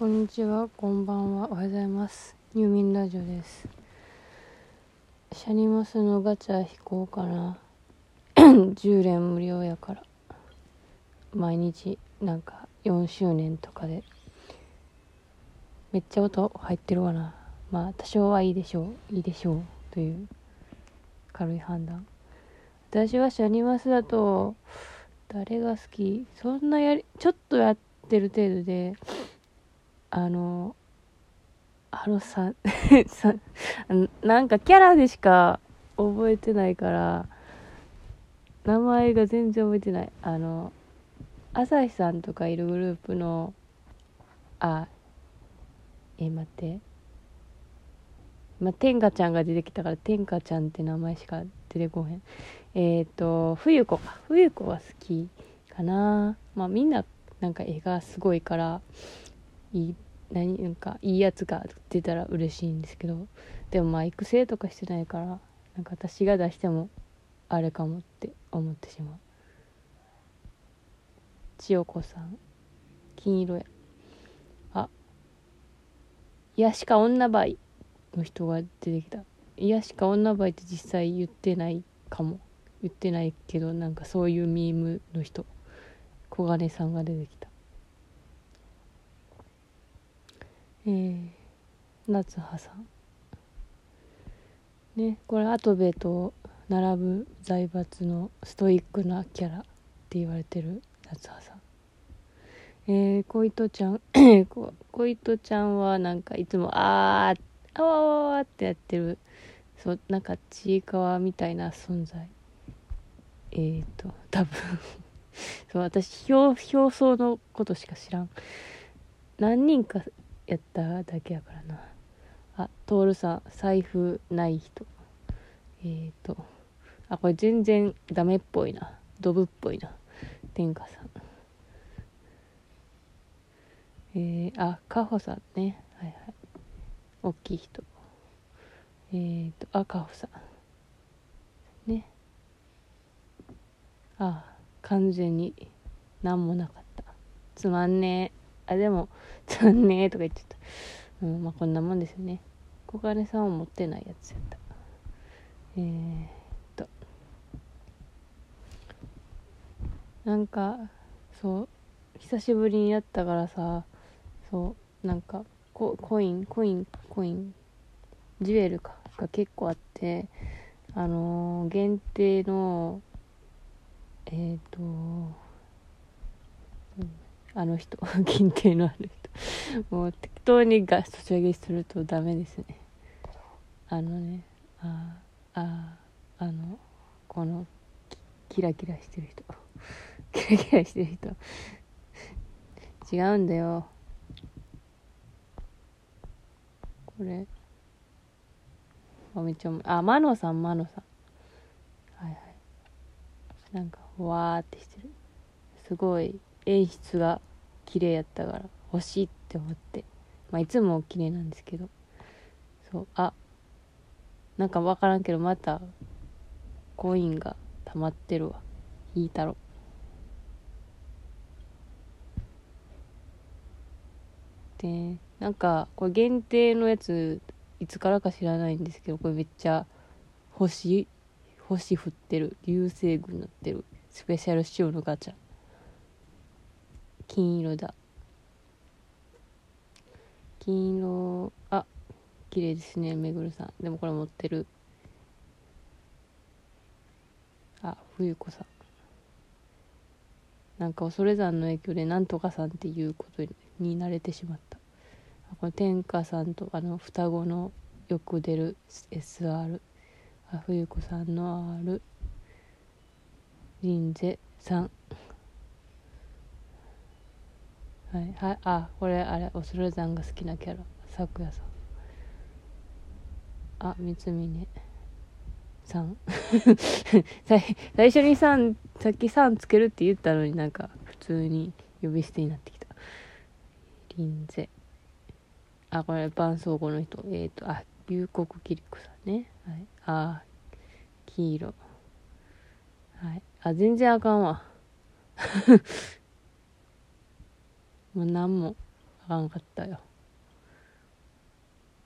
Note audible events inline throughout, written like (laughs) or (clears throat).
こんにちは、こんばんは、おはようございます。入眠ラジオです。シャニマスのガチャ引こうかな。(clears throat) 10連無料やから。毎日、なんか4周年とかで。めっちゃ音入ってるわな。まあ、多少はいいでしょう。いいでしょう。という軽い判断。私はシャニマスだと、誰が好き？そんなやり、ちょっとやってる程度で、あの、あの (laughs) さ、さなんかキャラでしか覚えてないから、名前が全然覚えてない。あの、朝日さんとかいるグループの、あ、え、待って。まあ、天下ちゃんが出てきたから、天下ちゃんって名前しか出てこへん。えっ、と、冬子か。冬子は好きかな。まあみんな、なんか絵がすごいから、いい何なんかいいやつが出たら嬉しいんですけどでもまあ育成とかしてないからなんか私が出してもあれかもって思ってしまう。千代子さん金色や。あいやしか女バイの人が出てきた。いやしか女バイって実際言ってないかも。言ってないけどなんかそういうミームの人。小金さんが出てきた。えー、夏葉さん。ねこれ跡部と並ぶ財閥のストイックなキャラって言われてる夏葉さん。えー、小糸ちゃん (clears throat) 小糸ちゃんはなんかいつもあーあわわわってやってるそうなんかちいかわみたいな存在。えーと多分。(laughs) そう私表表層のことしか知らん。何人かやっただけやからな。あ徹さん財布ない人。えーとあこれ全然ダメっぽいな。ドブっぽいな。天下さん。えー、あカホさんね。はいはい。大きい人。えーとあカホさん。ね。あ完全に何もなかった。つまんねえ。あでもつまんねえとか言ってた。うんまあこんなもんですよね。小金さんは持ってないやつやった。えー、っと。なんかそう久しぶりにやったからさそうなんかココインコインコインジュエルかが結構あってあのー限定のえっ、と、うんあの人 (laughs) 限定のある人。もう適当にガストチ上げするとダメですね。あのねあああのこのキラキラしてる人。(laughs) キラキラしてる人。違うんだよ。これ。あめっちゃあマノさんマノさん。はいはい。なんかわーってしてる。すごい演出が綺麗やったから。欲しいって思って。まあいつも綺麗なんですけど。そうあなんか分からんけどまたコインが溜まってるわ。引いたろ。でなんかこれ限定のやついつからか知らないんですけどこれめっちゃ星星降ってる。流星群になってる。スペシャル仕様のガチャ。金色だ。金色あ綺麗ですねめぐるさん。でもこれ持ってる。あ冬子さん。なんか恐山の影響でなんとかさんっていうことに慣れてしまった。これ天下さんとあの双子のよく出る SR あ冬子さんの R リンゼさん。はい。はあこれあれ恐山が好きなキャラ。咲夜さん。あ三峰さん。(laughs) 最最初にさんさっきさんつけるって言ったのになんか普通に呼び捨てになってきた。臨ゼ。あこれ絆創膏の人。えっ、ー、とあ龍谷キリコさんね。はい。あ黄色。はい。あ全然あかんわ。もう何もかんかったよ。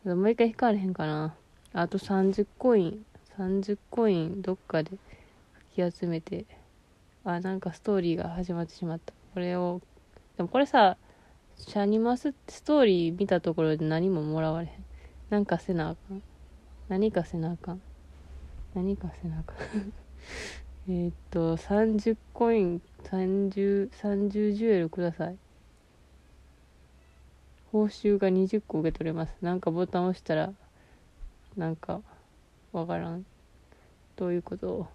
もう一回引かれへんかな。あと30コイン。30コインどっかでかき集めて。あなんかストーリーが始まってしまった。これを。でもこれさシャニマスってストーリー見たところで何ももらわれへん。なんかせなあかん。何かせなあかん。何かせなあかん。(laughs) えっと30コイン3030ジュエルください。報酬が20個受け取れます。なんかボタン押したらなんかわからん。どういうこと？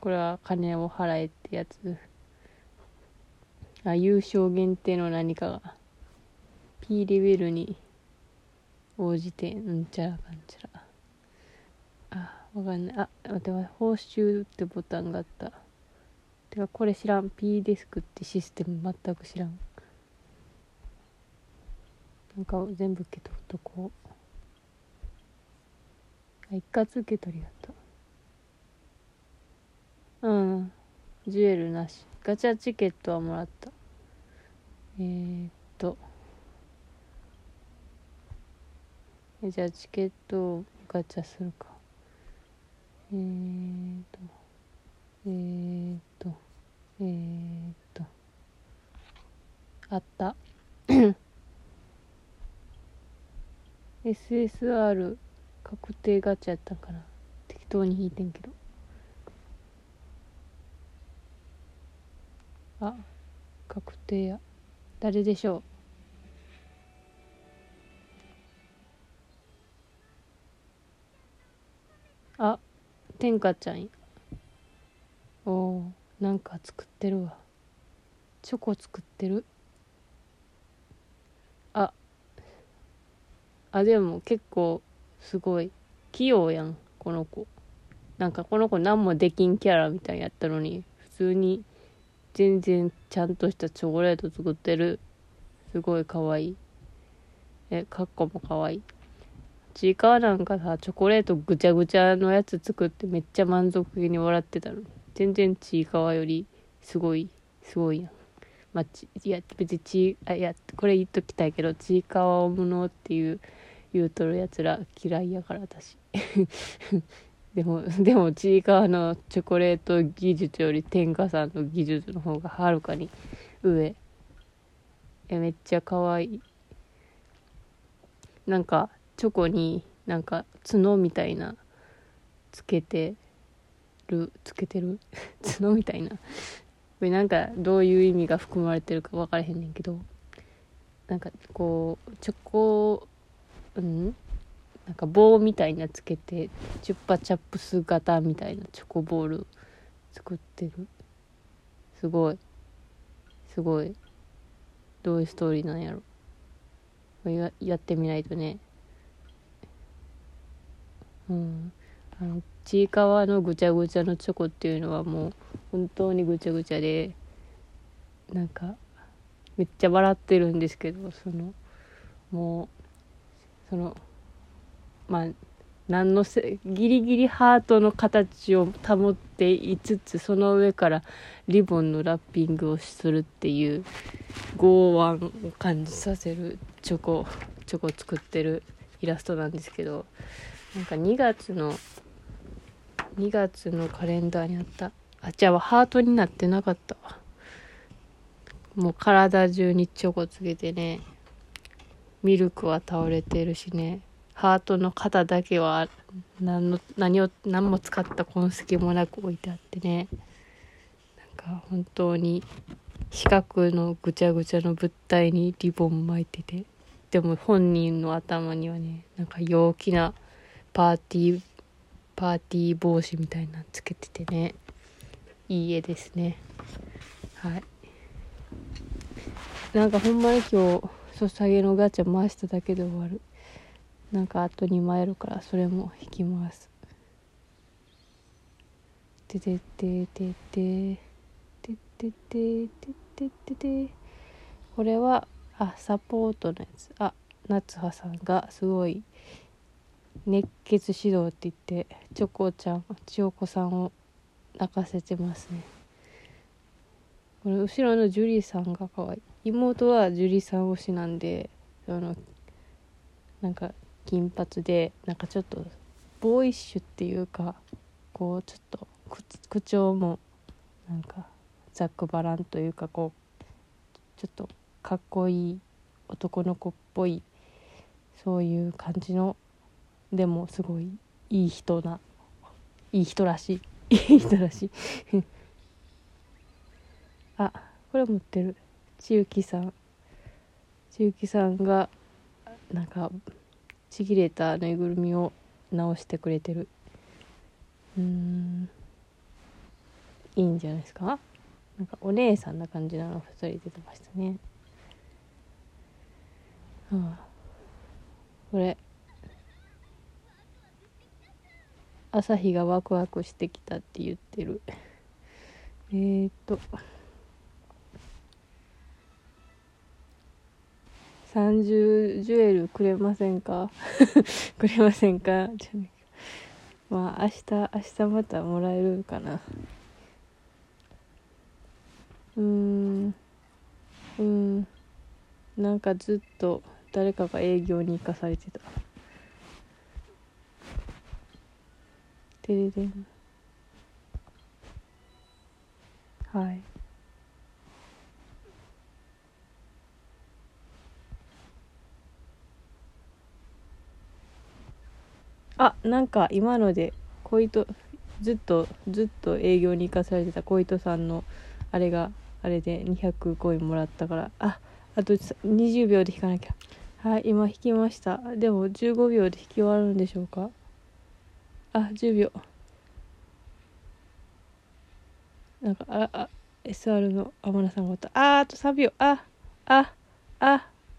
これは金を払えってやつ。あ優勝限定の何かが。P レベルに応じてうんちゃらかんちゃら。あわかんない。あ待って。報酬ってボタンがあった。てかこれ知らん。P デスクってシステム全く知らん。なんか全部受け取っとこう。あ一括受け取りやった。うん。ジュエルなし。ガチャチケットはもらった。えー、っと。えじゃあチケットをガチャするか。えー、っと。えー、っと。えー、っと。あった。SSR 確定ガチャやったんかな。適当に引いてんけど。あ確定や。誰でしょう？あ天下ちゃんや。おおなんか作ってるわ。チョコ作ってるああでも結構すごい器用やんこの子。なんかこの子何もできんキャラみたいやったのに普通に全然ちゃんとしたチョコレート作ってる。すごいかわい。いえかっこもかわい。いちいかわなんかさチョコレートぐちゃぐちゃのやつ作ってめっちゃ満足げに笑ってたの全然ちいかわよりすごいすごいやん。まあ、ちいや別にちあいやこれ言っときたいけどちいかわを無能っていう言うとるやつら嫌いやから私。(laughs) でもでもちいかわのチョコレート技術より天下さんの技術の方がはるかに上。えめっちゃ可愛いなんかチョコになんか角みたいなつけてるつけてる？(laughs) 角みたいな。これなんかどういう意味が含まれてるか分からへんねんけど。なんかこうチョコうん？なんか棒みたいなつけてチュッパチャップス型みたいなチョコボール作ってる。すごい。すごい。どういうストーリーなんやろ。ややってみないとね。うん。あのちいかわのぐちゃぐちゃのチョコっていうのはもう本当にぐちゃぐちゃでなんかめっちゃ笑ってるんですけどそのもうそのまあ何のせギリギリハートの形を保っていつつその上からリボンのラッピングをするっていう剛腕を感じさせるチョコチョコ作ってるイラストなんですけどなんか2月の2月のカレンダーにあった。あじゃあハートになってなかったもう体中にチョコつけてね。ミルクは倒れてるしね。ハートの肩だけは何の何を何も使った痕跡もなく置いてあってね。なんか本当に四角のぐちゃぐちゃの物体にリボン巻いてて。でも本人の頭にはねなんか陽気なパーティーパーティー帽子みたいなのつけててね。いい絵ですね。はい。なんかほんまに今日ソシャゲのガチャ回しただけで終わる。なんかあと2枚あるからそれも引きます。てててててててててててこれはあサポートのやつ。あ夏葉さんがすごい熱血指導って言ってチョコちゃん千代子さんを泣かせてますね。これ後ろのジュリーさんが可愛い。妹は樹里さん推しなんでそのなんか金髪でなんかちょっとボーイッシュっていうかこうちょっと口調もなんかざっくばらんというかこうちょっとかっこいい男の子っぽいそういう感じのでもすごいいい人ないい人らしいいい人らしい。(laughs) (laughs) あこれ持ってる。千雪さん千雪さんがなんかちぎれたぬいぐるみを直してくれてる。うん。いいんじゃないですか？なんかお姉さんな感じなの2人出てましたね。はあ。これ。朝日がワクワクしてきたって言ってる。えー、っと。30ジュエルくれませんか？(laughs) くれませんか？じゃまあ明日明日またもらえるかな。うん。うん。なんかずっと誰かが営業に行かされてた。てれれん。はい。あなんか今ので小糸ずっとずっと営業に行かされてた小糸さんのあれがあれで200コインもらったから。ああと20秒で引かなきゃ。はい今引きました。でも15秒で引き終わるんでしょうか？あ10秒。なんかああ SR の天野さんがおった。ああと3秒。あああ。